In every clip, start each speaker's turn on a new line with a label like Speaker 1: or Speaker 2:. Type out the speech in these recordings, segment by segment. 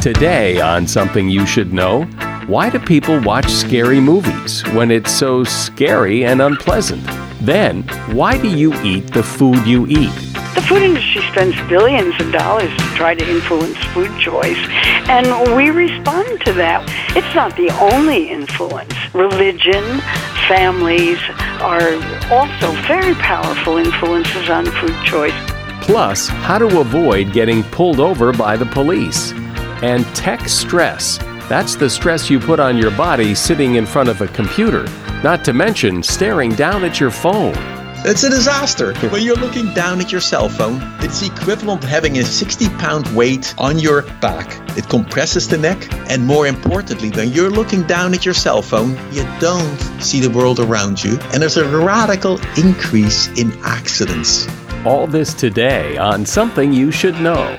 Speaker 1: Today, on Something You Should Know, why do people watch scary movies when it's so scary and unpleasant? Then, why do you eat the food you eat?
Speaker 2: The food industry spends billions of dollars to try to influence food choice, and we respond to that. It's not the only influence. Religion, families are also very powerful influences on food choice.
Speaker 1: Plus, how to avoid getting pulled over by the police and tech stress. That's the stress you put on your body sitting in front of a computer, not to mention staring down at your phone.
Speaker 3: It's a disaster. When you're looking down at your cell phone, it's equivalent to having a 60 pound weight on your back. It compresses the neck, and more importantly, when you're looking down at your cell phone, you don't see the world around you, and there's a radical increase in accidents.
Speaker 1: All this today on Something You Should Know.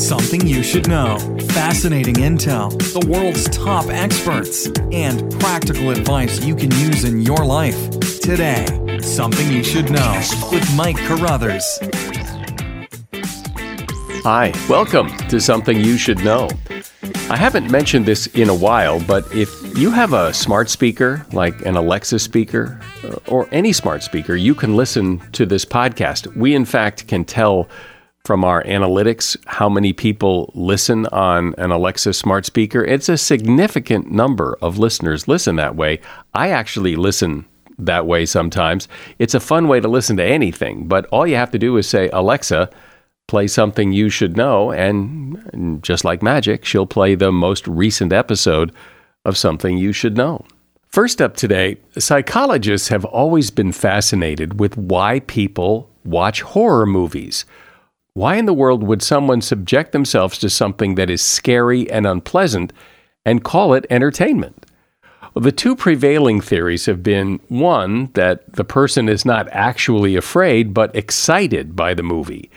Speaker 4: Something you should know. Fascinating intel, the world's top experts, and practical advice you can use in your life. Today, Something You Should Know with Mike Carruthers.
Speaker 1: Hi, welcome to Something You Should Know. I haven't mentioned this in a while, but if you have a smart speaker, like an Alexa speaker, or any smart speaker, you can listen to this podcast. We, in fact, can tell from our analytics how many people listen on an Alexa smart speaker. It's a significant number of listeners listen that way. I actually listen that way sometimes. It's a fun way to listen to anything, but all you have to do is say, Alexa, play something you should know, and just like magic, she'll play the most recent episode of something you should know. First up today, psychologists have always been fascinated with why people watch horror movies. Why in the world would someone subject themselves to something that is scary and unpleasant and call it entertainment? Well, the two prevailing theories have been one, that the person is not actually afraid but excited by the movie.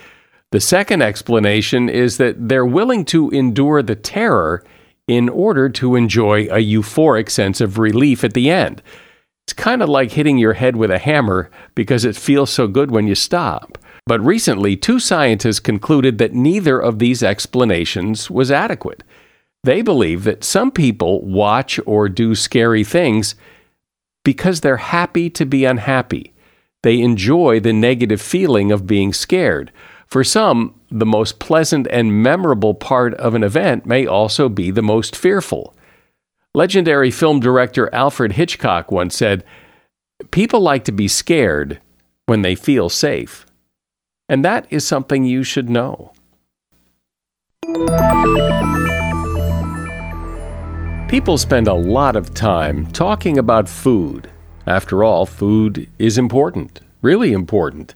Speaker 1: The second explanation is that they're willing to endure the terror in order to enjoy a euphoric sense of relief at the end. It's kind of like hitting your head with a hammer because it feels so good when you stop. But recently, two scientists concluded that neither of these explanations was adequate. They believe that some people watch or do scary things because they're happy to be unhappy. They enjoy the negative feeling of being scared. For some, the most pleasant and memorable part of an event may also be the most fearful. Legendary film director Alfred Hitchcock once said, People like to be scared when they feel safe. And that is something you should know. People spend a lot of time talking about food. After all, food is important, really important.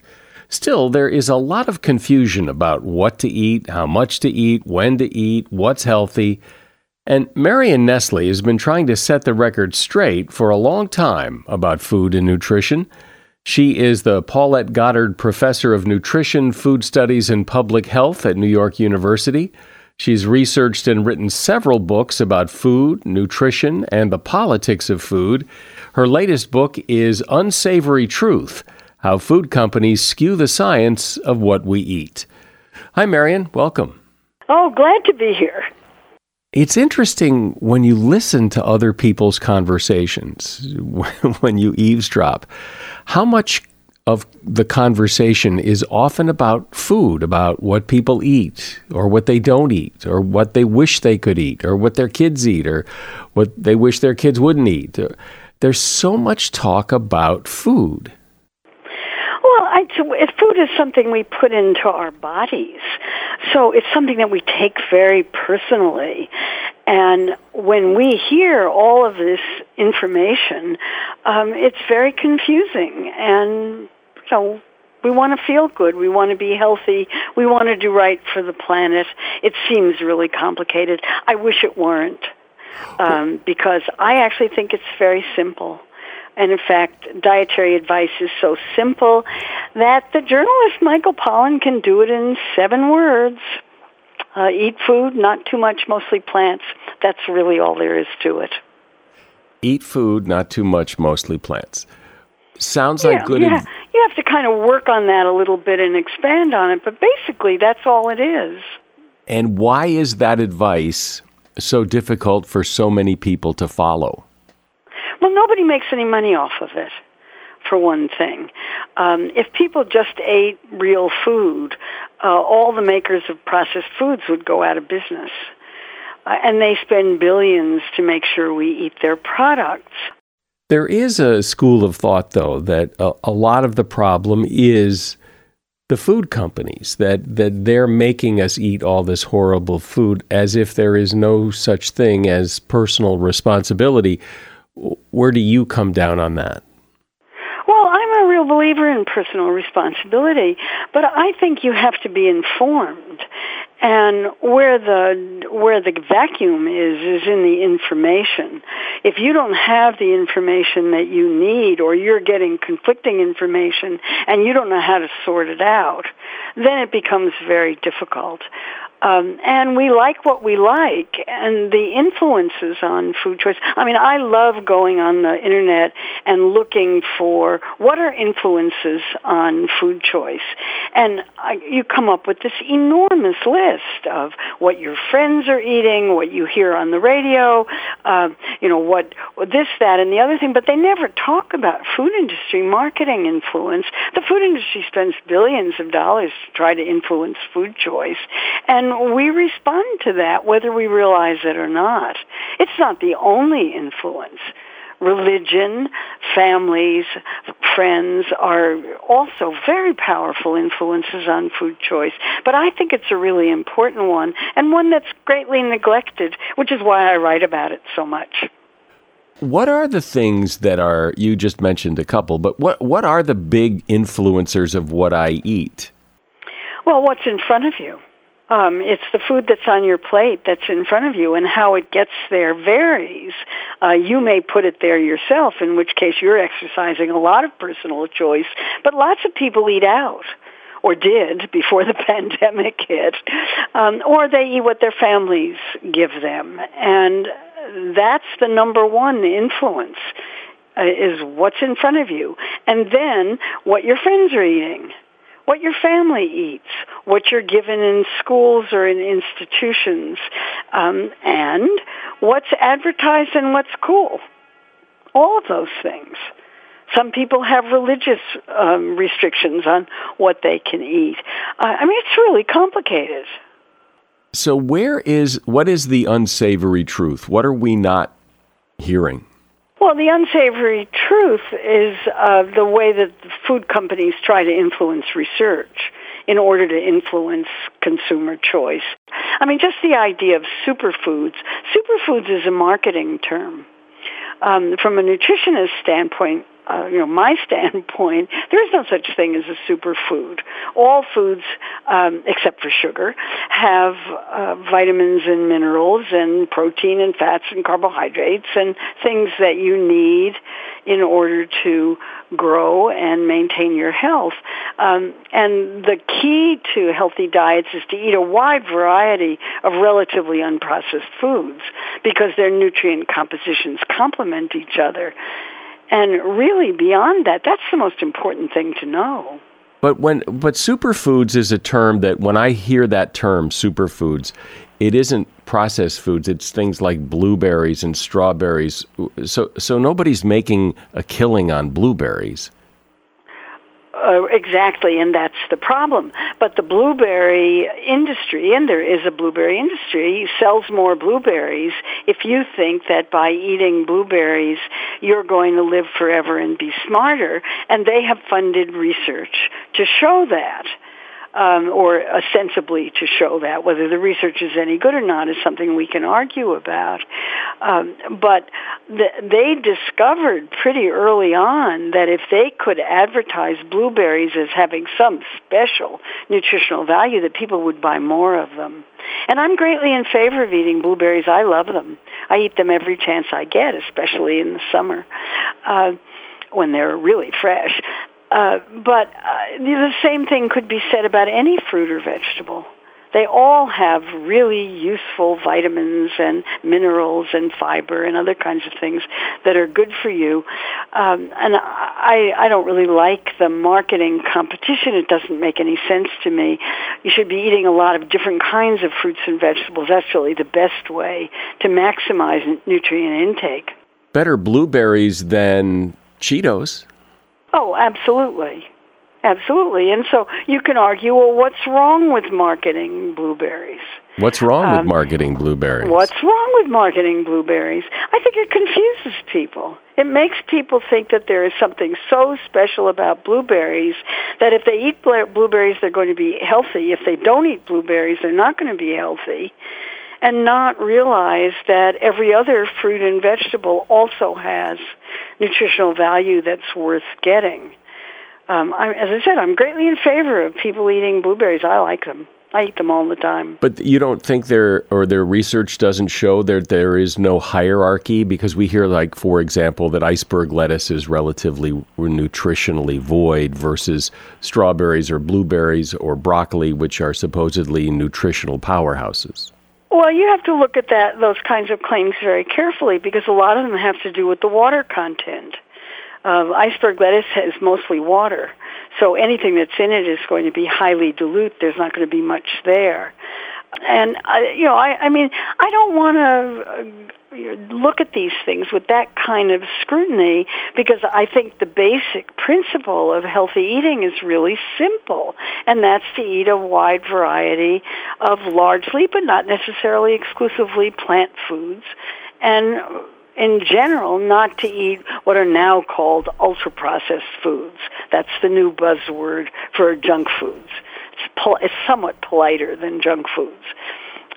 Speaker 1: Still, there is a lot of confusion about what to eat, how much to eat, when to eat, what's healthy. And Marion Nestle has been trying to set the record straight for a long time about food and nutrition. She is the Paulette Goddard Professor of Nutrition, Food Studies, and Public Health at New York University. She's researched and written several books about food, nutrition, and the politics of food. Her latest book is Unsavory Truth How Food Companies Skew the Science of What We Eat. Hi, Marion. Welcome.
Speaker 2: Oh, glad to be here.
Speaker 1: It's interesting when you listen to other people's conversations, when you eavesdrop, how much of the conversation is often about food, about what people eat, or what they don't eat, or what they wish they could eat, or what their kids eat, or what they wish their kids wouldn't eat. There's so much talk about food.
Speaker 2: Well, I, food is something we put into our bodies. So it's something that we take very personally. And when we hear all of this information, um, it's very confusing. And so we want to feel good. We want to be healthy. We want to do right for the planet. It seems really complicated. I wish it weren't, um, because I actually think it's very simple. And in fact, dietary advice is so simple that the journalist Michael Pollan can do it in seven words. Uh, eat food, not too much, mostly plants. That's really all there is to it.
Speaker 1: Eat food, not too much, mostly plants. Sounds like good.
Speaker 2: Yeah, you have to kind of work on that a little bit and expand on it, but basically that's all it is.
Speaker 1: And why is that advice so difficult for so many people to follow?
Speaker 2: Well, nobody makes any money off of it, for one thing. Um, if people just ate real food, uh, all the makers of processed foods would go out of business. Uh, and they spend billions to make sure we eat their products.
Speaker 1: There is a school of thought, though, that a, a, lot of the problem is the food companies, that, that they're making us eat all this horrible food as if there is no such thing as personal responsibility. Where do you come down on that?
Speaker 2: Well, I'm a real believer in personal responsibility, but I think you have to be informed. And where the where the vacuum is is in the information. If you don't have the information that you need or you're getting conflicting information and you don't know how to sort it out, then it becomes very difficult. Um, and we like what we like, and the influences on food choice. I mean, I love going on the internet and looking for what are influences on food choice, and I, you come up with this enormous list of what your friends are eating, what you hear on the radio, uh, you know, what this, that, and the other thing. But they never talk about food industry marketing influence. The food industry spends billions of dollars to try to influence food choice, and and we respond to that whether we realize it or not. It's not the only influence. Religion, families, friends are also very powerful influences on food choice. But I think it's a really important one and one that's greatly neglected, which is why I write about it so much.
Speaker 1: What are the things that are you just mentioned a couple, but what what are the big influencers of what I eat?
Speaker 2: Well, what's in front of you? Um, it's the food that's on your plate that's in front of you, and how it gets there varies. Uh, you may put it there yourself, in which case you're exercising a lot of personal choice. But lots of people eat out, or did before the pandemic hit, um, or they eat what their families give them, and that's the number one influence. Uh, is what's in front of you, and then what your friends are eating what your family eats, what you're given in schools or in institutions, um, and what's advertised and what's cool. All of those things. Some people have religious um, restrictions on what they can eat. Uh, I mean, it's really complicated.
Speaker 1: So, where is what is the unsavory truth? What are we not hearing?
Speaker 2: Well, the unsavory truth is uh, the way that food companies try to influence research in order to influence consumer choice. I mean, just the idea of superfoods. Superfoods is a marketing term. Um, from a nutritionist standpoint, uh, you know, my standpoint, there is no such thing as a superfood. All foods, um, except for sugar, have uh, vitamins and minerals and protein and fats and carbohydrates and things that you need in order to grow and maintain your health. Um, and the key to healthy diets is to eat a wide variety of relatively unprocessed foods because their nutrient compositions complement each other. And really, beyond that, that's the most important thing to know.
Speaker 1: But when but superfoods is a term that when I hear that term superfoods, it isn't processed foods. It's things like blueberries and strawberries. So so nobody's making a killing on blueberries.
Speaker 2: Uh, exactly, and that's the problem. But the blueberry industry, and there is a blueberry industry, sells more blueberries if you think that by eating blueberries you're going to live forever and be smarter. And they have funded research to show that um, or ostensibly to show that. Whether the research is any good or not is something we can argue about. Um, but th- they discovered pretty early on that if they could advertise blueberries as having some special nutritional value, that people would buy more of them. And I'm greatly in favor of eating blueberries. I love them. I eat them every chance I get, especially in the summer. Uh, when they're really fresh. Uh, but uh, the same thing could be said about any fruit or vegetable. They all have really useful vitamins and minerals and fiber and other kinds of things that are good for you. Um, and I, I don't really like the marketing competition. It doesn't make any sense to me. You should be eating a lot of different kinds of fruits and vegetables. That's really the best way to maximize nutrient intake.
Speaker 1: Better blueberries than Cheetos.
Speaker 2: Oh, absolutely. Absolutely. And so you can argue, well, what's wrong with marketing blueberries?
Speaker 1: What's wrong um, with marketing blueberries?
Speaker 2: What's wrong with marketing blueberries? I think it confuses people. It makes people think that there is something so special about blueberries that if they eat blueberries, they're going to be healthy. If they don't eat blueberries, they're not going to be healthy. And not realize that every other fruit and vegetable also has nutritional value that's worth getting. Um, I, as I said, I'm greatly in favor of people eating blueberries. I like them. I eat them all the time.
Speaker 1: But you don't think there or their research doesn't show that there is no hierarchy because we hear like for example that iceberg lettuce is relatively nutritionally void versus strawberries or blueberries or broccoli which are supposedly nutritional powerhouses.
Speaker 2: Well, you have to look at that those kinds of claims very carefully because a lot of them have to do with the water content. Uh, iceberg lettuce is mostly water, so anything that's in it is going to be highly dilute. There's not going to be much there. And uh, you know, I, I mean, I don't want to uh, look at these things with that kind of scrutiny because I think the basic principle of healthy eating is really simple, and that's to eat a wide variety of largely, but not necessarily exclusively, plant foods, and in general, not to eat what are now called ultra-processed foods. That's the new buzzword for junk foods. It's, pol- it's somewhat politer than junk foods.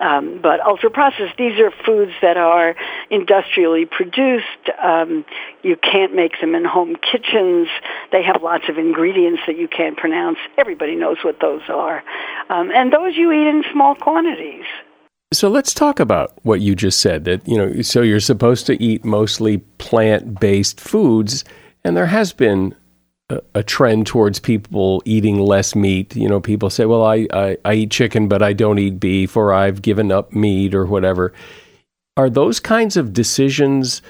Speaker 2: Um, but ultra processed, these are foods that are industrially produced. Um, you can't make them in home kitchens. They have lots of ingredients that you can't pronounce. Everybody knows what those are. Um, and those you eat in small quantities.
Speaker 1: So let's talk about what you just said that, you know, so you're supposed to eat mostly plant based foods. And there has been a trend towards people eating less meat. You know, people say, well, I, I, I, eat chicken, but I don't eat beef, or I've given up meat, or whatever. Are those kinds of decisions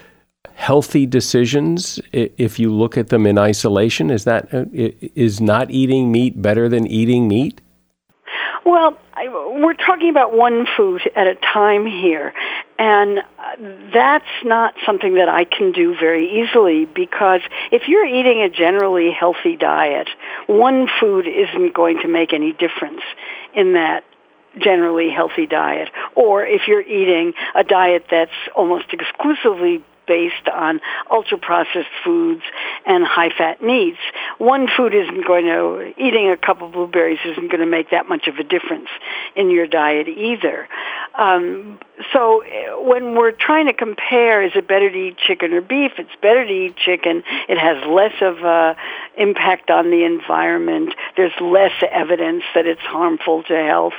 Speaker 1: healthy decisions if you look at them in isolation? Is that uh, not eating meat better than eating meat?
Speaker 2: Well, we're talking about one food at a time here, and that's not something that I can do very easily because if you're eating a generally healthy diet, one food isn't going to make any difference in that generally healthy diet. Or if you're eating a diet that's almost exclusively based on ultra processed foods and high fat meats. One food isn't going to, eating a couple of blueberries isn't going to make that much of a difference in your diet either. Um, so uh, when we're trying to compare, is it better to eat chicken or beef? It's better to eat chicken. It has less of a impact on the environment. There's less evidence that it's harmful to health.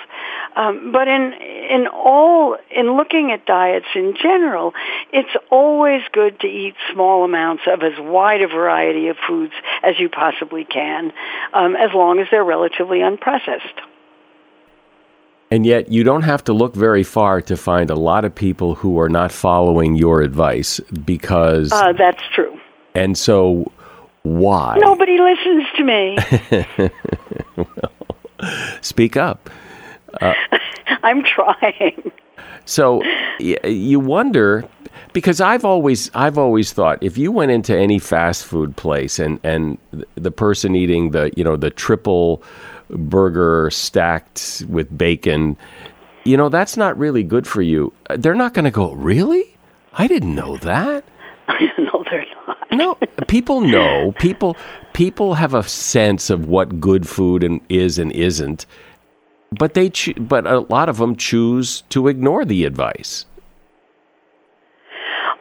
Speaker 2: Um, but in in all in looking at diets in general, it's always good to eat small amounts of as wide a variety of foods as you possibly can, um, as long as they're relatively unprocessed.
Speaker 1: And yet, you don't have to look very far to find a lot of people who are not following your advice because.
Speaker 2: Uh, that's true.
Speaker 1: And so, why?
Speaker 2: Nobody listens to me.
Speaker 1: well, speak up.
Speaker 2: Uh, I'm trying.
Speaker 1: So you wonder because I've always I've always thought if you went into any fast food place and and the person eating the you know the triple burger stacked with bacon, you know that's not really good for you. They're not going to go really. I didn't know that.
Speaker 2: no, they're not.
Speaker 1: no, people know. People people have a sense of what good food and is and isn't but they cho- but a lot of them choose to ignore the advice.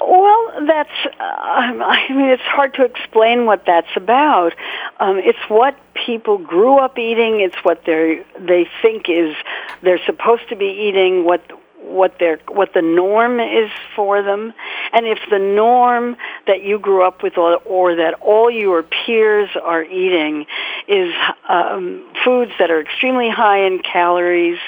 Speaker 2: Well, that's. Uh, I mean, it's hard to explain what that's about. Um, it's what people grew up eating. It's what they they think is they're supposed to be eating. What what their what the norm is for them and if the norm that you grew up with or, or that all your peers are eating is um, foods that are extremely high in calories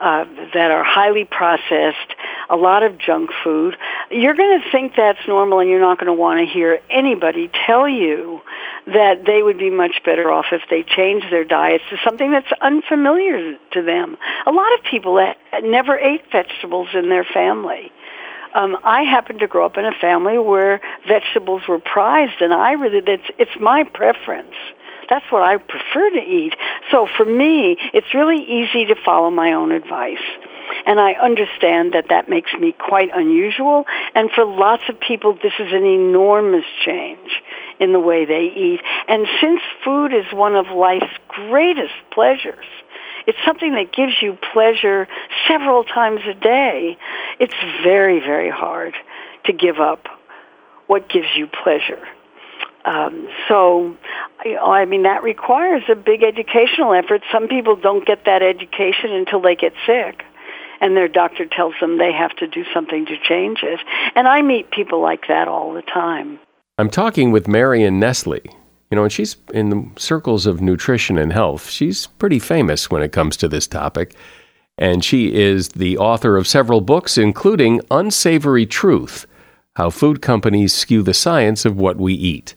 Speaker 2: uh, that are highly processed, a lot of junk food, you're going to think that's normal and you're not going to want to hear anybody tell you that they would be much better off if they changed their diets to something that's unfamiliar to them. A lot of people that never ate vegetables in their family. Um, I happen to grow up in a family where vegetables were prized, and I really it's it's my preference. That's what I prefer to eat. So for me, it's really easy to follow my own advice. And I understand that that makes me quite unusual. And for lots of people, this is an enormous change in the way they eat. And since food is one of life's greatest pleasures, it's something that gives you pleasure several times a day. It's very, very hard to give up what gives you pleasure. Um, so, I mean, that requires a big educational effort. Some people don't get that education until they get sick, and their doctor tells them they have to do something to change it. And I meet people like that all the time.
Speaker 1: I'm talking with Marion Nestle. You know, and she's in the circles of nutrition and health. She's pretty famous when it comes to this topic. And she is the author of several books, including Unsavory Truth How Food Companies Skew the Science of What We Eat.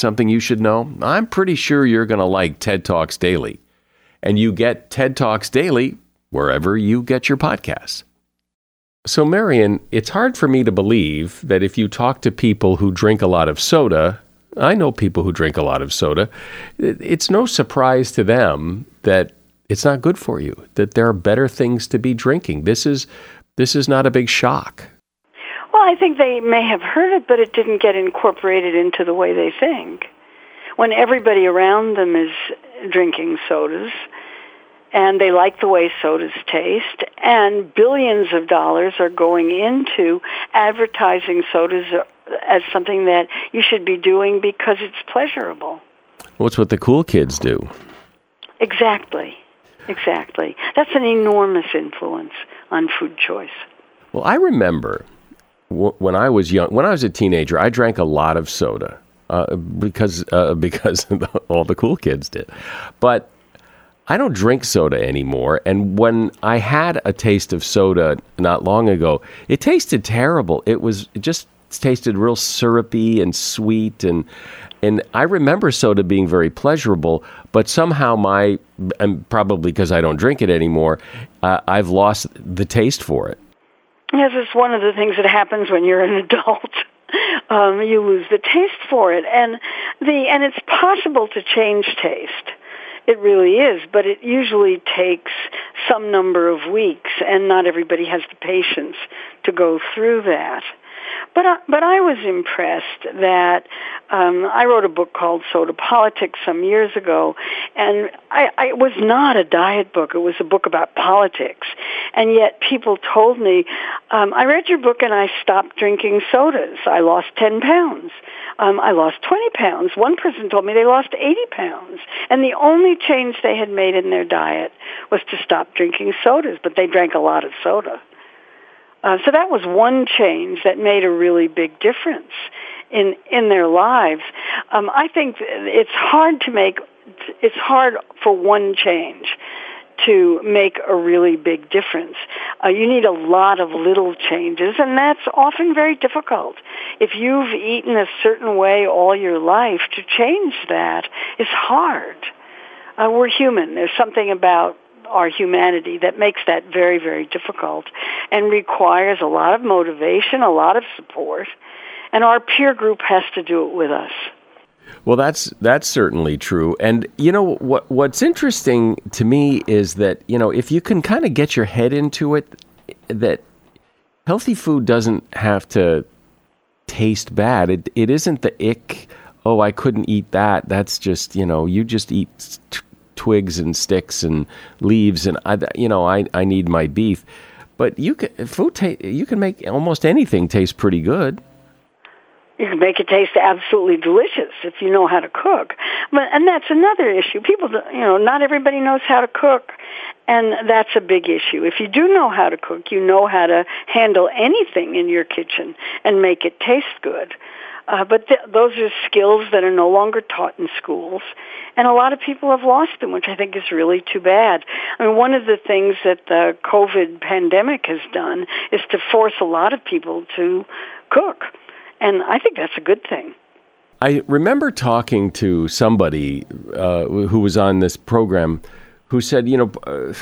Speaker 1: something you should know? I'm pretty sure you're going to like TED Talks Daily. And you get TED Talks Daily wherever you get your podcasts. So, Marion, it's hard for me to believe that if you talk to people who drink a lot of soda, I know people who drink a lot of soda, it's no surprise to them that it's not good for you, that there are better things to be drinking. This is this is not a big shock.
Speaker 2: Well, I think they may have heard it, but it didn't get incorporated into the way they think. When everybody around them is drinking sodas, and they like the way sodas taste, and billions of dollars are going into advertising sodas uh, as something that you should be doing because it's pleasurable.
Speaker 1: Well, what the cool kids do.
Speaker 2: Exactly. Exactly. That's an enormous influence on food choice.
Speaker 1: Well, I remember when I was young, when I was a teenager, I drank a lot of soda uh, because uh, because all the cool kids did. But I don't drink soda anymore. And when I had a taste of soda not long ago, it tasted terrible. It was it just tasted real syrupy and sweet and and I remember soda being very pleasurable, but somehow my and probably because I don't drink it anymore, uh, I've lost the taste for it.
Speaker 2: Yes, it's one of the things that happens when you're an adult. Um, you lose the taste for it, and the and it's possible to change taste. It really is, but it usually takes some number of weeks, and not everybody has the patience to go through that. But I, but I was impressed that um, I wrote a book called Soda Politics some years ago, and I, I, it was not a diet book. It was a book about politics, and yet people told me, um, "I read your book and I stopped drinking sodas. I lost ten pounds. Um, I lost twenty pounds. One person told me they lost eighty pounds, and the only change they had made in their diet was to stop drinking sodas. But they drank a lot of soda." Uh, so that was one change that made a really big difference in in their lives. Um, I think it's hard to make. It's hard for one change to make a really big difference. Uh, you need a lot of little changes, and that's often very difficult. If you've eaten a certain way all your life, to change that is hard. Uh, we're human. There's something about our humanity that makes that very, very difficult and requires a lot of motivation, a lot of support, and our peer group has to do it with us.
Speaker 1: Well, that's that's certainly true. And you know what what's interesting to me is that, you know, if you can kind of get your head into it that healthy food doesn't have to taste bad. It it isn't the ick, oh, I couldn't eat that. That's just, you know, you just eat twigs and sticks and leaves, and I, you know, I, I need my beef. But you can food ta- you can make almost anything taste pretty good.
Speaker 2: You can make it taste absolutely delicious if you know how to cook. But and that's another issue. People, you know, not everybody knows how to cook, and that's a big issue. If you do know how to cook, you know how to handle anything in your kitchen and make it taste good. Uh, but th- those are skills that are no longer taught in schools, and a lot of people have lost them, which I think is really too bad. I mean, one of the things that the COVID pandemic has done is to force a lot of people to cook, and I think that's a good thing.
Speaker 1: I remember talking to somebody uh, who was on this program who said, you know, uh,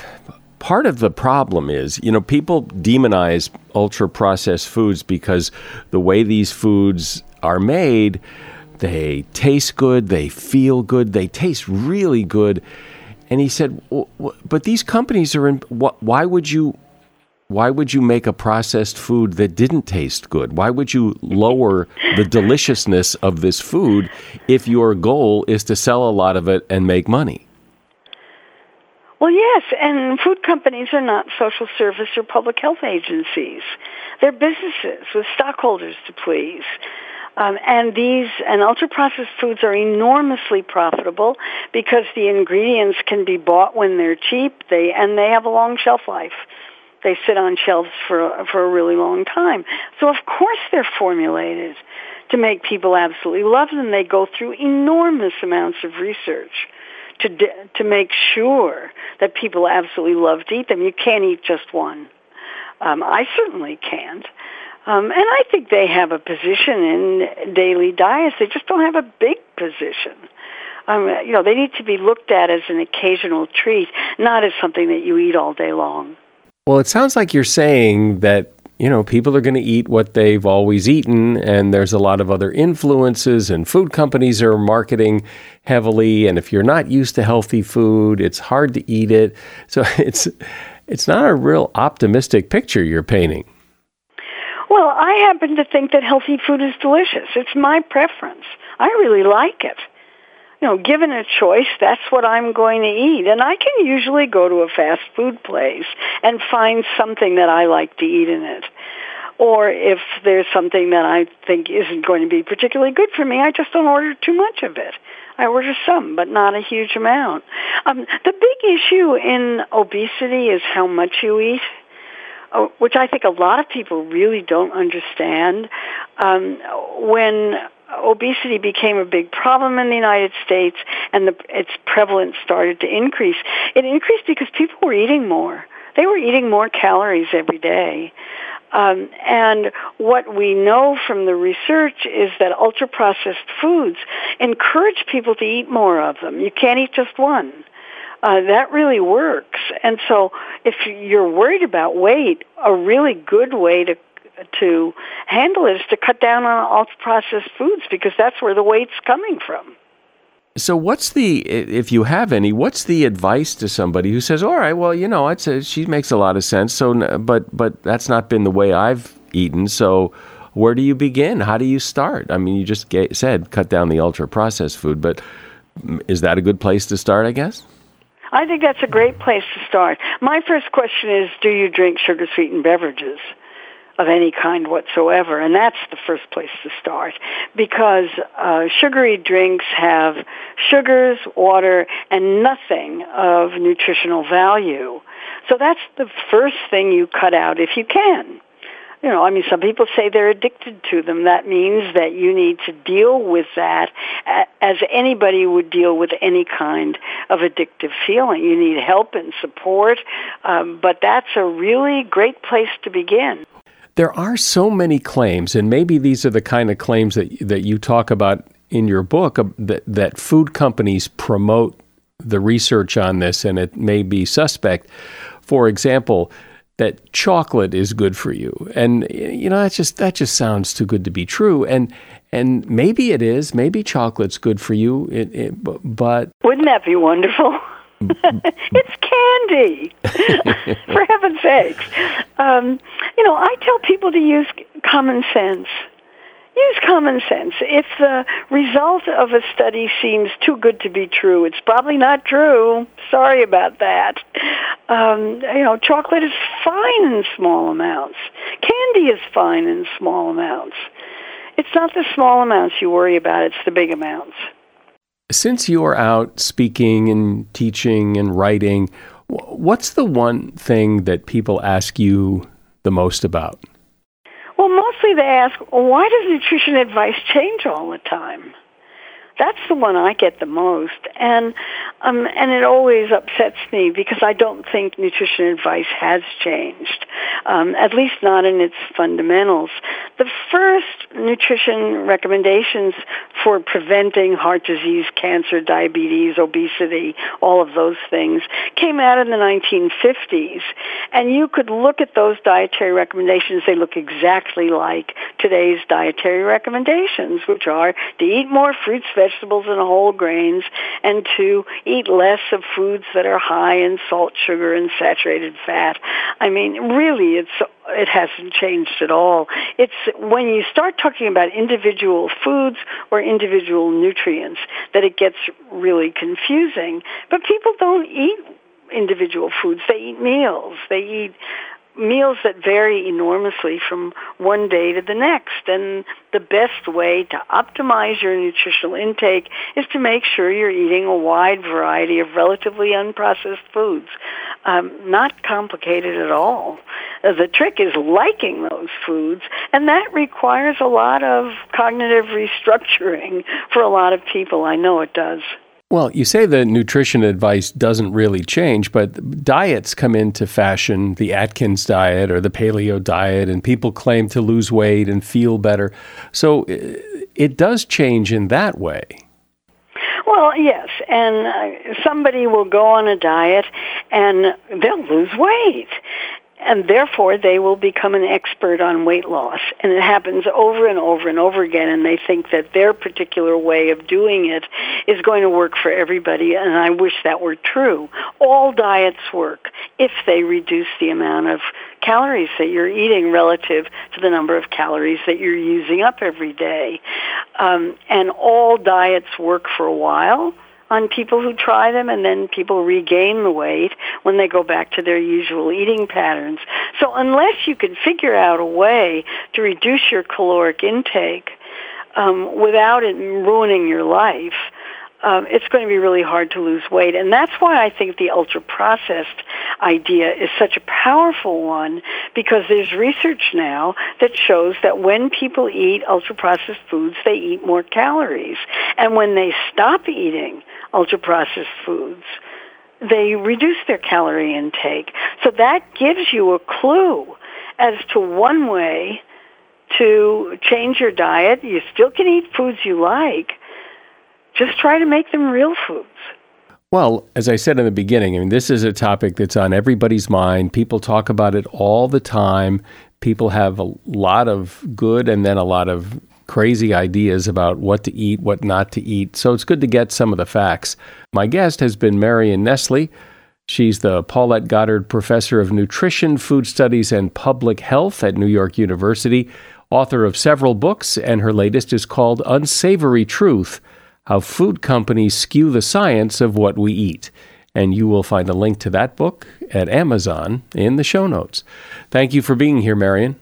Speaker 1: part of the problem is, you know, people demonize ultra processed foods because the way these foods are made, they taste good, they feel good, they taste really good. And he said, "But these companies are in. Why would you? Why would you make a processed food that didn't taste good? Why would you lower the deliciousness of this food if your goal is to sell a lot of it and make money?"
Speaker 2: Well, yes, and food companies are not social service or public health agencies. They're businesses with stockholders to please. Um, and these and ultra processed foods are enormously profitable because the ingredients can be bought when they're cheap. They and they have a long shelf life. They sit on shelves for for a really long time. So of course they're formulated to make people absolutely love them. They go through enormous amounts of research to to make sure that people absolutely love to eat them. You can't eat just one. Um, I certainly can't. Um, and I think they have a position in daily diets. They just don't have a big position. Um, you know, they need to be looked at as an occasional treat, not as something that you eat all day long.
Speaker 1: Well, it sounds like you're saying that you know, people are going to eat what they've always eaten, and there's a lot of other influences, and food companies are marketing heavily. And if you're not used to healthy food, it's hard to eat it. So it's it's not a real optimistic picture you're painting.
Speaker 2: Well, I happen to think that healthy food is delicious. It's my preference. I really like it. You know, given a choice, that's what I'm going to eat. And I can usually go to a fast food place and find something that I like to eat in it. Or if there's something that I think isn't going to be particularly good for me, I just don't order too much of it. I order some, but not a huge amount. Um, the big issue in obesity is how much you eat. Uh, which I think a lot of people really don't understand. Um, when obesity became a big problem in the United States and the, its prevalence started to increase, it increased because people were eating more. They were eating more calories every day. Um, and what we know from the research is that ultra-processed foods encourage people to eat more of them. You can't eat just one. Uh, that really works. And so if you're worried about weight, a really good way to to handle it is to cut down on ultra processed foods because that's where the weight's coming from.
Speaker 1: So, what's the, if you have any, what's the advice to somebody who says, "All right, well, you know, it's a, she makes a lot of sense." So, but but that's not been the way I've eaten. So, where do you begin? How do you start? I mean, you just get, said cut down the ultra processed food, but is that a good place to start? I guess.
Speaker 2: I think that's a great place to start. My first question is, do you drink sugar sweetened beverages? of any kind whatsoever. And that's the first place to start because uh, sugary drinks have sugars, water, and nothing of nutritional value. So that's the first thing you cut out if you can. You know, I mean, some people say they're addicted to them. That means that you need to deal with that as anybody would deal with any kind of addictive feeling. You need help and support, um, but that's a really great place to begin
Speaker 1: there are so many claims, and maybe these are the kind of claims that that you talk about in your book uh, that that food companies promote the research on this, and it may be suspect. For example, that chocolate is good for you, and you know that just that just sounds too good to be true, and and maybe it is. Maybe chocolate's good for you, it, it, but
Speaker 2: wouldn't that be wonderful? it's candy, for heaven's sakes. Um, you know, I tell people to use common sense. Use common sense. If the result of a study seems too good to be true, it's probably not true. Sorry about that. Um, you know, chocolate is fine in small amounts. Candy is fine in small amounts. It's not the small amounts you worry about, it's the big amounts.
Speaker 1: Since you're out speaking and teaching and writing, what's the one thing that people ask you the most about?
Speaker 2: Mostly they ask, why does nutrition advice change all the time? That's the one I get the most, and um, and it always upsets me because I don't think nutrition advice has changed, um, at least not in its fundamentals. The first nutrition recommendations for preventing heart disease, cancer, diabetes, obesity, all of those things came out in the 1950s, and you could look at those dietary recommendations. They look exactly like today's dietary recommendations, which are to eat more fruits, vegetables vegetables and whole grains and to eat less of foods that are high in salt, sugar, and saturated fat. I mean, really, it's it hasn't changed at all. It's when you start talking about individual foods or individual nutrients that it gets really confusing. But people don't eat individual foods. They eat meals. They eat meals that vary enormously from one day to the next. And the best way to optimize your nutritional intake is to make sure you're eating a wide variety of relatively unprocessed foods. Um, not complicated at all. Uh, the trick is liking those foods, and that requires a lot of cognitive restructuring for a lot of people. I know it does.
Speaker 1: Well, you say the nutrition advice doesn't really change, but diets come into fashion, the Atkins diet or the paleo diet, and people claim to lose weight and feel better. So uh, it does change in that way.
Speaker 2: Well, yes, and uh, somebody will go on a diet and they'll lose weight and therefore they will become an expert on weight loss. And it happens over and over and over again, and they think that their particular way of doing it is going to work for everybody, and I wish that were true. All diets work if they reduce the amount of calories that you're eating relative to the number of calories that you're using up every day. Um, and all diets work for a while on people who try them and then people regain the weight when they go back to their usual eating patterns. So unless you can figure out a way to reduce your caloric intake um, without it ruining your life, um, it's going to be really hard to lose weight. And that's why I think the ultra processed idea is such a powerful one because there's research now that shows that when people eat ultra processed foods, they eat more calories. And when they stop eating ultra processed foods, they reduce their calorie intake. So that gives you a clue as to one way to change your diet. You still can eat foods you like, just try to make them real foods.
Speaker 1: Well, as I said in the beginning, I mean, this is a topic that's on everybody's mind. People talk about it all the time. People have a lot of good and then a lot of crazy ideas about what to eat, what not to eat. So it's good to get some of the facts. My guest has been Marion Nestle. She's the Paulette Goddard Professor of Nutrition, Food Studies, and Public Health at New York University, author of several books, and her latest is called Unsavory Truth how Food Companies Skew the Science of What We Eat. And you will find a link to that book at Amazon in the show notes. Thank you for being here, Marion.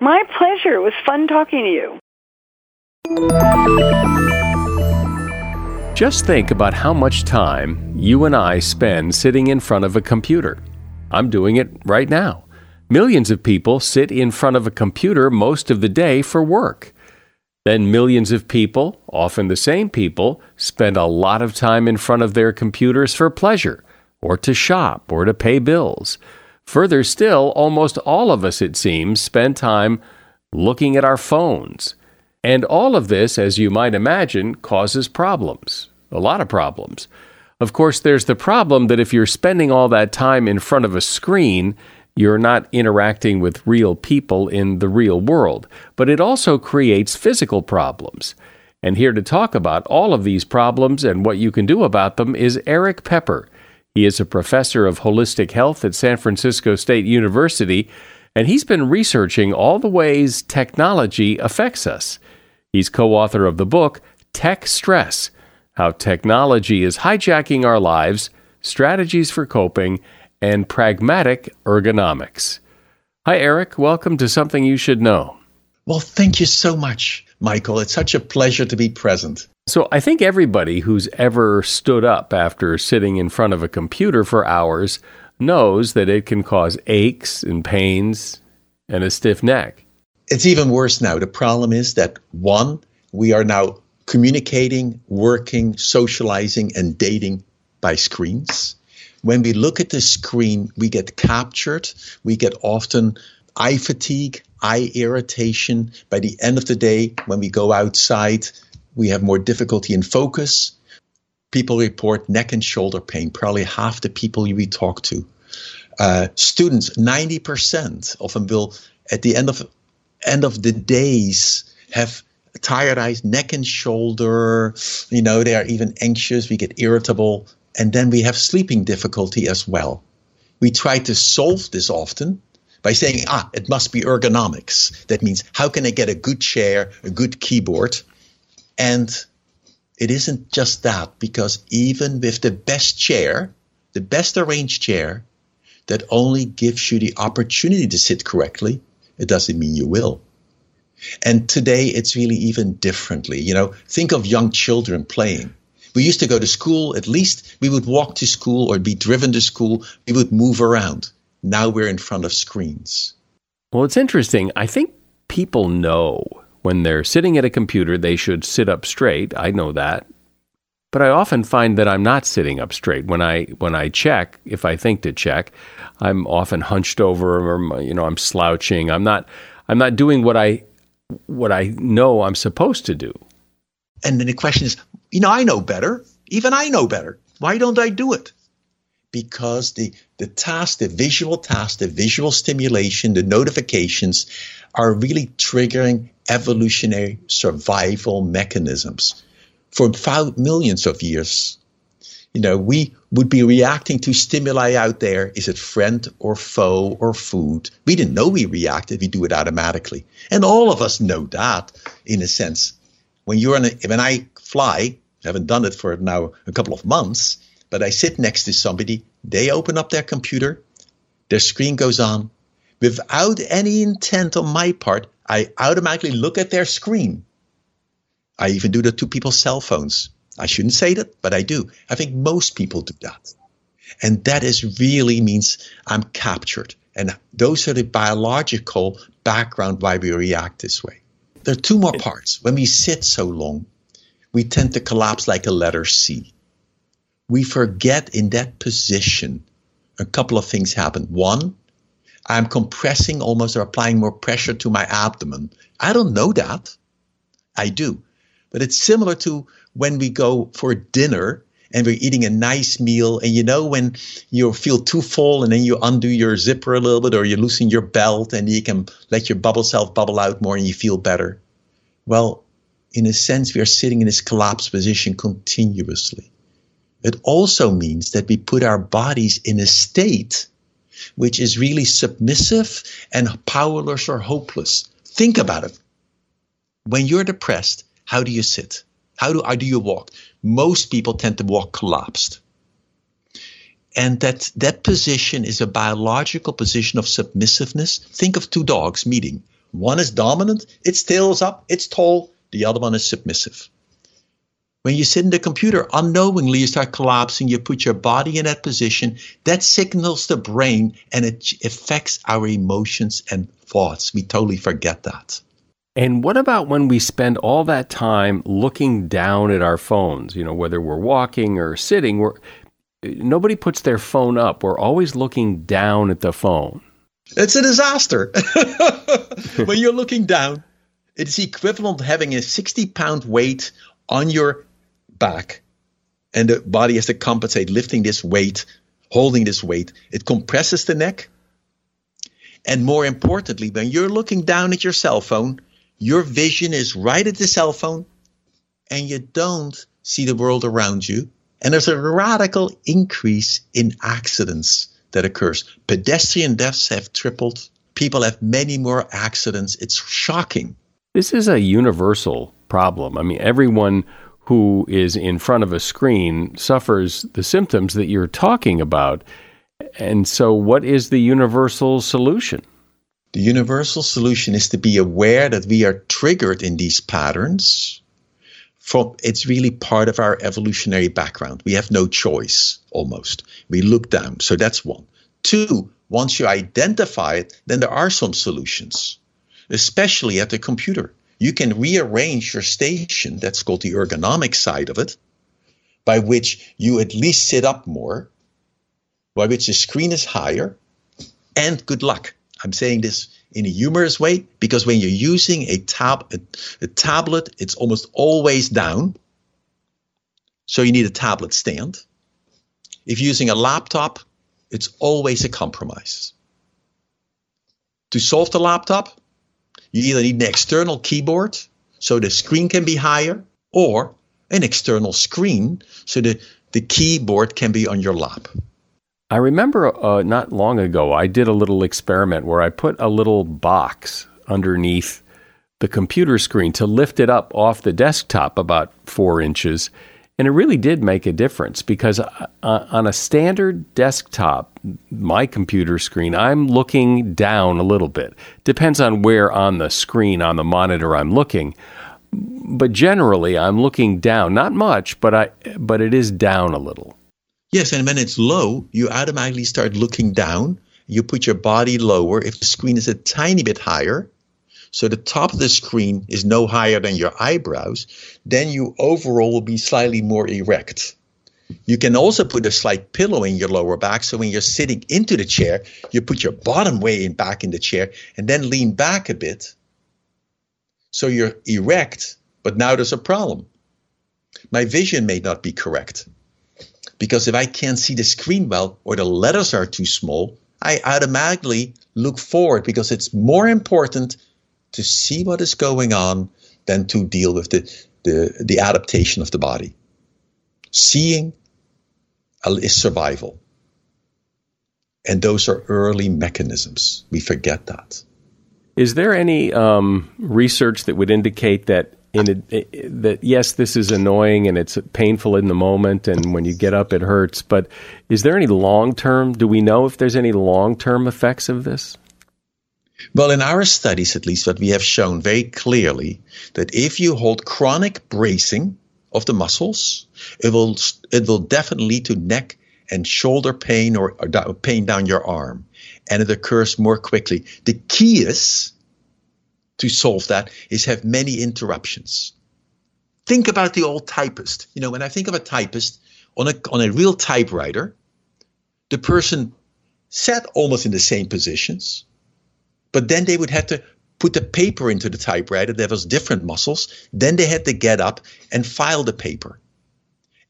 Speaker 2: My pleasure. It was fun talking to you.
Speaker 1: Just think about how much time you and I spend sitting in front of a computer. I'm doing it right now. Millions of people sit in front of a computer most of the day for work. Then millions of people, often the same people, spend a lot of time in front of their computers for pleasure, or to shop, or to pay bills. Further still, almost all of us, it seems, spend time looking at our phones. And all of this, as you might imagine, causes problems. A lot of problems. Of course, there's the problem that if you're spending all that time in front of a screen, you're not interacting with real people in the real world, but it also creates physical problems. And here to talk about all of these problems and what you can do about them is Erik Peper. He is a professor of holistic health at San Francisco State University, and he's been researching all the ways technology affects us. He's co author of the book, Tech Stress How Technology is Hijacking Our Lives, Strategies for Coping, and pragmatic ergonomics. Hi, Erik. Welcome to Something You Should Know.
Speaker 3: Well, thank you so much, Michael. It's such a pleasure to be present.
Speaker 1: So, I think everybody who's ever stood up after sitting in front of a computer for hours knows that it can cause aches and pains and a stiff neck.
Speaker 3: It's even worse now. The problem is that one, we are now communicating, working, socializing, and dating by screens when we look at the screen, we get captured. We get often eye fatigue, eye irritation. By the end of the day, when we go outside, we have more difficulty in focus. People report neck and shoulder pain, probably half the people we talk to. Uh, students, 90% of them will, at the end of end of the days, have tired eyes, neck and shoulder. You know, they are even anxious. We get irritable. And then we have sleeping difficulty as well. We try to solve this often by saying, ah, it must be ergonomics. That means, how can I get a good chair, a good keyboard? And it isn't just that, because even with the best chair, the best arranged chair, that only gives you the opportunity to sit correctly, it doesn't mean you will. And today it's really even differently. You know, think of young children playing. We used to go to school, at least we would walk to school or be driven to school. We would move around. Now we're in front of screens.
Speaker 1: Well, it's interesting. I think people know when they're sitting at a computer, they should sit up straight. I know that. But I often find that I'm not sitting up straight when I when I check, if I think to check, I'm often hunched over or you know, I'm slouching. I'm not I'm not doing what I what I know I'm supposed to do.
Speaker 3: And then the question is, you know, I know better. Even I know better. Why don't I do it? Because the, the task, the visual task, the visual stimulation, the notifications are really triggering evolutionary survival mechanisms. For millions of years, you know, we would be reacting to stimuli out there. Is it friend or foe or food? We didn't know we reacted. We do it automatically. And all of us know that in a sense. When you're on a, when I fly, I haven't done it for now a couple of months, but I sit next to somebody, they open up their computer, their screen goes on, without any intent on my part, I automatically look at their screen. I even do that to people's cell phones. I shouldn't say that, but I do. I think most people do that. And that is really means I'm captured. And those are the biological background why we react this way. There are two more parts. When we sit so long, we tend to collapse like a letter C. We forget in that position a couple of things happen. One, I'm compressing almost or applying more pressure to my abdomen. I don't know that. I do. But it's similar to when we go for dinner and we're eating a nice meal and you know when you feel too full and then you undo your zipper a little bit or you loosen your belt and you can let your bubble self bubble out more and you feel better. Well, in a sense, we are sitting in this collapsed position continuously. It also means that we put our bodies in a state which is really submissive and powerless or hopeless. Think about it. When you're depressed, how do you sit? How do, how do you walk? Most people tend to walk collapsed. And that, that position is a biological position of submissiveness. Think of two dogs meeting. One is dominant, its tail is up, it's tall. The other one is submissive. When you sit in the computer, unknowingly you start collapsing, you put your body in that position, that signals the brain and it affects our emotions and thoughts. We totally forget that.
Speaker 1: And what about when we spend all that time looking down at our phones, you know, whether we're walking or sitting, we're, nobody puts their phone up. We're always looking down at the phone.
Speaker 3: It's a disaster. when you're looking down, it's equivalent to having a 60 pound weight on your back and the body has to compensate lifting this weight, holding this weight. It compresses the neck. And more importantly, when you're looking down at your cell phone, your vision is right at the cell phone and you don't see the world around you. And there's a radical increase in accidents that occurs. Pedestrian deaths have tripled. People have many more accidents. It's shocking.
Speaker 1: This is a universal problem. I mean, everyone who is in front of a screen suffers the symptoms that you're talking about. And so, what is the universal solution?
Speaker 3: The universal solution is to be aware that we are triggered in these patterns. From, it's really part of our evolutionary background. We have no choice almost. We look down. So that's one. Two, once you identify it, then there are some solutions, especially at the computer you can rearrange your station, that's called the ergonomic side of it, by which you at least sit up more, by which the screen is higher, and good luck. I'm saying this in a humorous way because when you're using a tab a, a tablet, it's almost always down. So you need a tablet stand. If you're using a laptop, it's always a compromise. To solve the laptop, you either need an external keyboard so the screen can be higher or an external screen so the, the keyboard can be on your lap.
Speaker 1: I remember uh, not long ago, I did a little experiment where I put a little box underneath the computer screen to lift it up off the desktop about four inches and it really did make a difference because uh, on a standard desktop, my computer screen, I'm looking down a little bit. Depends on where on the screen, on the monitor I'm looking. But generally, I'm looking down, not much, but I but it is down a little.
Speaker 3: Yes, and when it's low, you automatically start looking down. You put your body lower. If the screen is a tiny bit higher, so the top of the screen is no higher than your eyebrows, then you overall will be slightly more erect. You can also put a slight pillow in your lower back. So when you're sitting into the chair, you put your bottom way in back in the chair and then lean back a bit. So you're erect, but now there's a problem. My vision may not be correct. Because if I can't see the screen well or the letters are too small, I automatically look forward because it's more important to see what is going on than to deal with the, the, the adaptation of the body. Seeing is survival. And those are early mechanisms. We forget that.
Speaker 1: Is there any um, research that would indicate that in a, that yes, this is annoying and it's painful in the moment, and when you get up, it hurts. But is there any long term? Do we know if there's any long term effects of this?
Speaker 3: Well, in our studies, at least, what we have shown very clearly that if you hold chronic bracing of the muscles, it will it will definitely lead to neck and shoulder pain or, or pain down your arm, and it occurs more quickly. The key is to solve that is have many interruptions. Think about the old typist. You know, when I think of a typist on a on a real typewriter, the person sat almost in the same positions but then they would have to put the paper into the typewriter. There was different muscles. Then they had to get up and file the paper.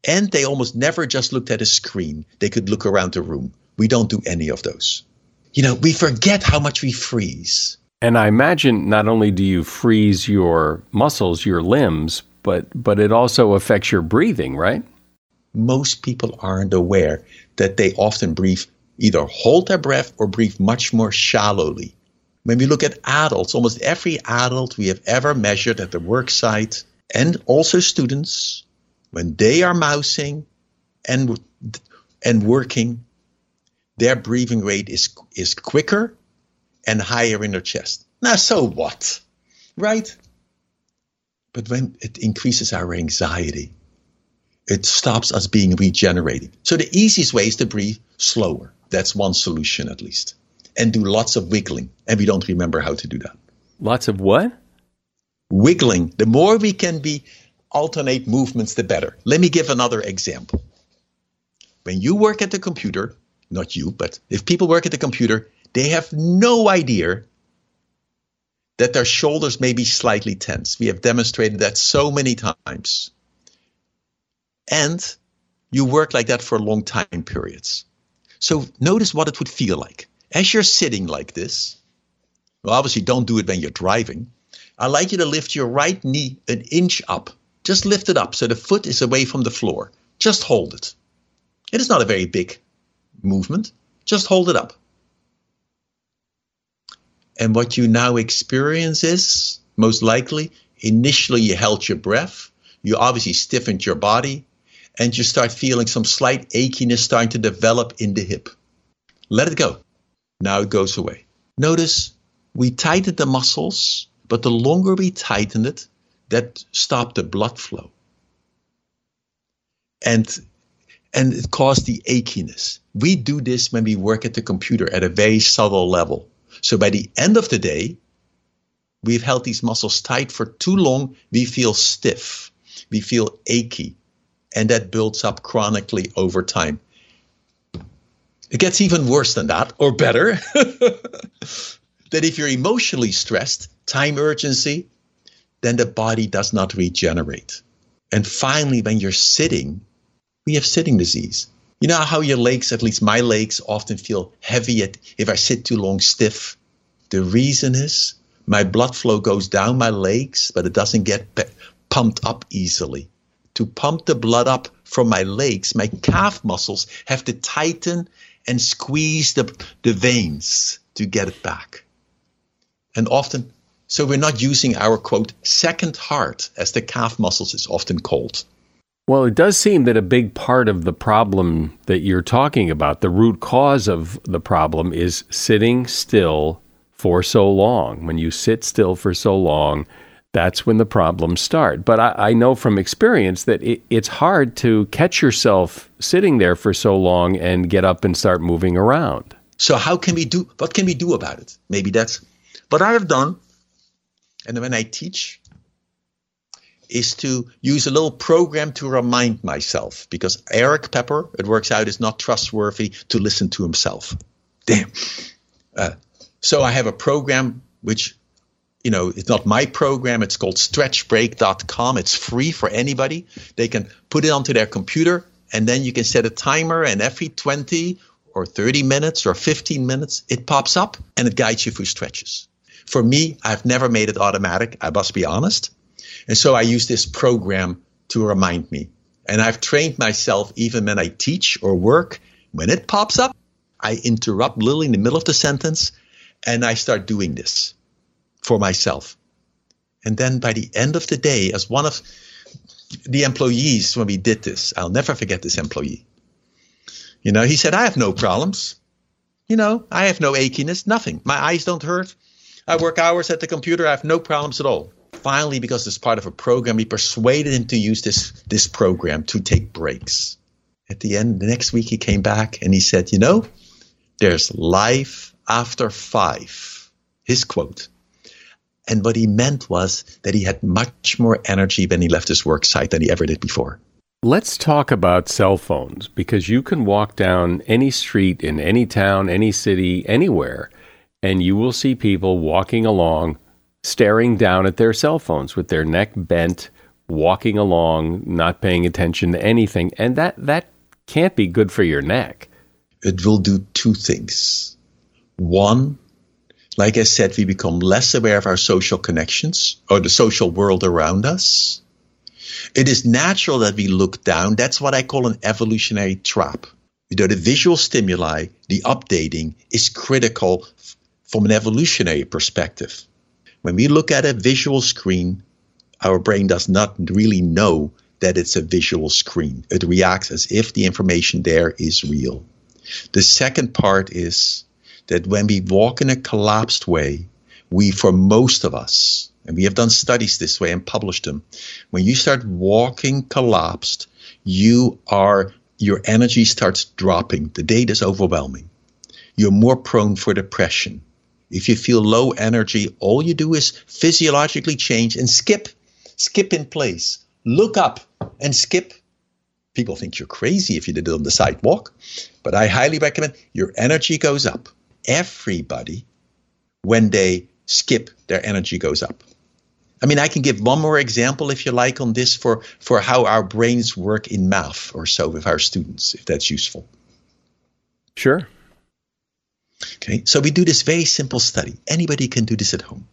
Speaker 3: And they almost never just looked at a screen. They could look around the room. We don't do any of those. You know, we forget how much we freeze.
Speaker 1: And I imagine not only do you freeze your muscles, your limbs, but but it also affects your breathing, right?
Speaker 3: Most people aren't aware that they often breathe either hold their breath or breathe much more shallowly. When we look at adults, almost every adult we have ever measured at the work site and also students, when they are mousing and, and working, their breathing rate is, is quicker and higher in their chest. Now, so what? Right? But when it increases our anxiety, it stops us being regenerated. So the easiest way is to breathe slower. That's one solution at least and do lots of wiggling. And we don't remember how to do that.
Speaker 1: Lots of what?
Speaker 3: Wiggling. The more we can be alternate movements, the better. Let me give another example. When you work at the computer, not you, but if people work at the computer, they have no idea that their shoulders may be slightly tense. We have demonstrated that so many times. And you work like that for long time periods. So notice what it would feel like. As you're sitting like this, well, obviously don't do it when you're driving. I'd like you to lift your right knee an inch up. Just lift it up so the foot is away from the floor. Just hold it. It is not a very big movement. Just hold it up. And what you now experience is, most likely, initially you held your breath. You obviously stiffened your body. And you start feeling some slight achiness starting to develop in the hip. Let it go. Now it goes away. Notice we tightened the muscles, but the longer we tighten it, that stopped the blood flow. And and it caused the achiness. We do this when we work at the computer at a very subtle level. So by the end of the day, we've held these muscles tight for too long, we feel stiff, we feel achy, and that builds up chronically over time. It gets even worse than that, or better. that if you're emotionally stressed, time urgency, then the body does not regenerate. And finally, when you're sitting, we have sitting disease. You know how your legs, at least my legs, often feel heavy if I sit too long, stiff? The reason is my blood flow goes down my legs, but it doesn't get pumped up easily. To pump the blood up from my legs, my calf muscles have to tighten and squeeze the, the veins to get it back. And often, so we're not using our quote, second heart, as the calf muscles is often called.
Speaker 1: Well, it does seem that a big part of the problem that you're talking about, the root cause of the problem, is sitting still for so long. When you sit still for so long, that's when the problems start. But I, I know from experience that it, it's hard to catch yourself sitting there for so long and get up and start moving around.
Speaker 3: So how can we do? What can we do about it? Maybe that's what I have done. And when I teach, is to use a little program to remind myself because Erik Peper, it works out, is not trustworthy to listen to himself. Damn. Uh, so I have a program which you know, it's not my program. It's called stretchbreak.com. It's free for anybody. They can put it onto their computer and then you can set a timer and every 20 or 30 minutes or 15 minutes, it pops up and it guides you through stretches. For me, I've never made it automatic. I must be honest. And so I use this program to remind me. And I've trained myself even when I teach or work. When it pops up, I interrupt Lily in the middle of the sentence and I start doing this for myself. And then by the end of the day, as one of the employees, when we did this, I'll never forget this employee. You know, he said, I have no problems. You know, I have no achiness, nothing. My eyes don't hurt. I work hours at the computer. I have no problems at all. Finally, because it's part of a program, we persuaded him to use this, this program to take breaks. At the end, the next week, he came back and he said, You know, there's life after five. His quote. And what he meant was that he had much more energy when he left his work site than he ever did before.
Speaker 1: Let's talk about cell phones because you can walk down any street in any town, any city, anywhere, and you will see people walking along staring down at their cell phones with their neck bent, walking along, not paying attention to anything. And that, that can't be good for your neck.
Speaker 3: It will do two things. One, like I said, we become less aware of our social connections or the social world around us. It is natural that we look down. That's what I call an evolutionary trap. You know, the visual stimuli, the updating is critical from an evolutionary perspective. When we look at a visual screen, our brain does not really know that it's a visual screen. It reacts as if the information there is real. The second part is that when we walk in a collapsed way, we, for most of us, and we have done studies this way and published them, when you start walking collapsed, you are, your energy starts dropping. The data is overwhelming. You're more prone for depression. If you feel low energy, all you do is physiologically change and skip, skip in place. Look up and skip. People think you're crazy if you did it on the sidewalk, but I highly recommend your energy goes up everybody, when they skip, their energy goes up. I mean, I can give one more example if you like on this for, for how our brains work in math or so with our students, if that's useful.
Speaker 1: Sure.
Speaker 3: Okay, so we do this very simple study. Anybody can do this at home.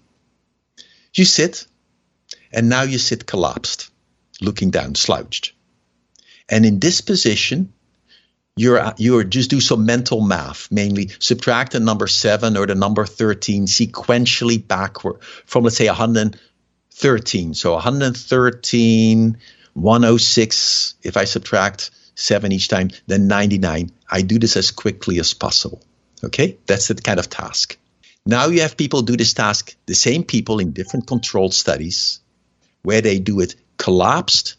Speaker 3: You sit, and now you sit collapsed, looking down, slouched. And in this position, you're you're just do some mental math, mainly subtract the number seven or the number thirteen sequentially backward from let's say 113. So 113, 106. If I subtract seven each time, then 99. I do this as quickly as possible. Okay, that's the kind of task. Now you have people do this task, the same people in different controlled studies, where they do it collapsed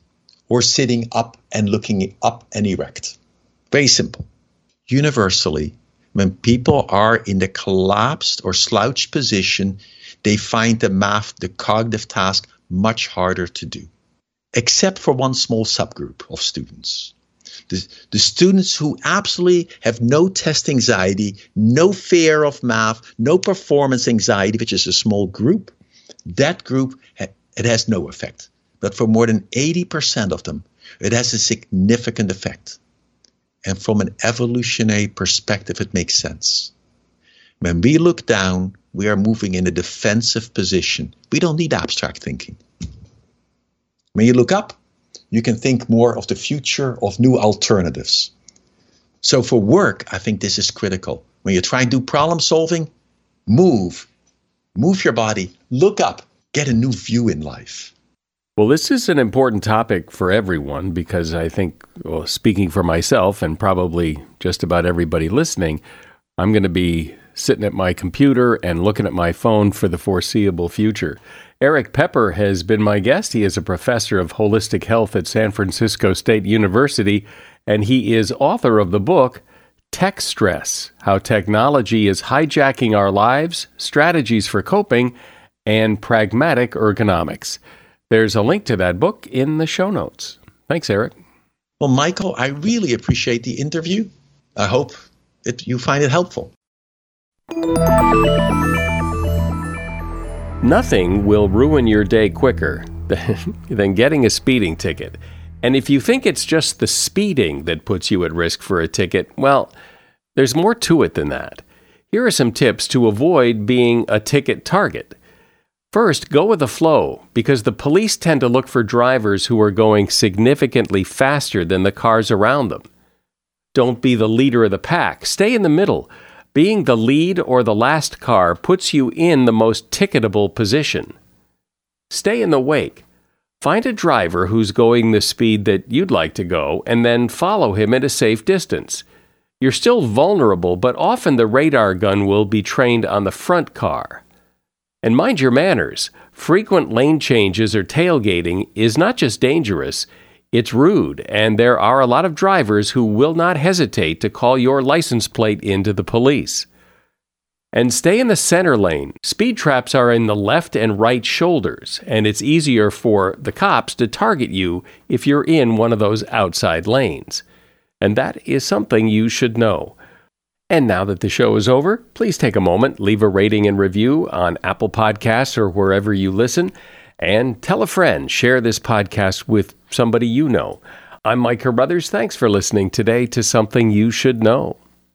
Speaker 3: or sitting up and looking up and erect. Very simple. Universally, when people are in the collapsed or slouched position, they find the math, the cognitive task, much harder to do, except for one small subgroup of students. The, the, students who absolutely have no test anxiety, no fear of math, no performance anxiety, which is a small group, that group, it has no effect. But for more than 80% of them, it has a significant effect. And from an evolutionary perspective, it makes sense. When we look down, we are moving in a defensive position. We don't need abstract thinking. When you look up, you can think more of the future of new alternatives. So for work, I think this is critical. When you try and do problem solving, move, move your body, look up, get a new view in life.
Speaker 1: Well, this is an important topic for everyone because I think, well, speaking for myself and probably just about everybody listening, I'm going to be sitting at my computer and looking at my phone for the foreseeable future. Erik Peper has been my guest. He is a professor of holistic health at San Francisco State University, and he is author of the book Tech Stress How Technology is Hijacking Our Lives, Strategies for Coping, and Pragmatic Ergonomics. There's a link to that book in the show notes. Thanks, Erik.
Speaker 3: Well, Michael, I really appreciate the interview. I hope it, you find it helpful.
Speaker 1: Nothing will ruin your day quicker than getting a speeding ticket. And if you think it's just the speeding that puts you at risk for a ticket, well, there's more to it than that. Here are some tips to avoid being a ticket target. First, go with the flow because the police tend to look for drivers who are going significantly faster than the cars around them. Don't be the leader of the pack, stay in the middle. Being the lead or the last car puts you in the most ticketable position. Stay in the wake. Find a driver who's going the speed that you'd like to go and then follow him at a safe distance. You're still vulnerable, but often the radar gun will be trained on the front car. And mind your manners. Frequent lane changes or tailgating is not just dangerous, it's rude, and there are a lot of drivers who will not hesitate to call your license plate into the police. And stay in the center lane. Speed traps are in the left and right shoulders, and it's easier for the cops to target you if you're in one of those outside lanes. And that is something you should know. And now that the show is over, please take a moment, leave a rating and review on Apple Podcasts or wherever you listen, and tell a friend, share this podcast with somebody you know. I'm Mike Carruthers. Thanks for listening today to Something You Should Know.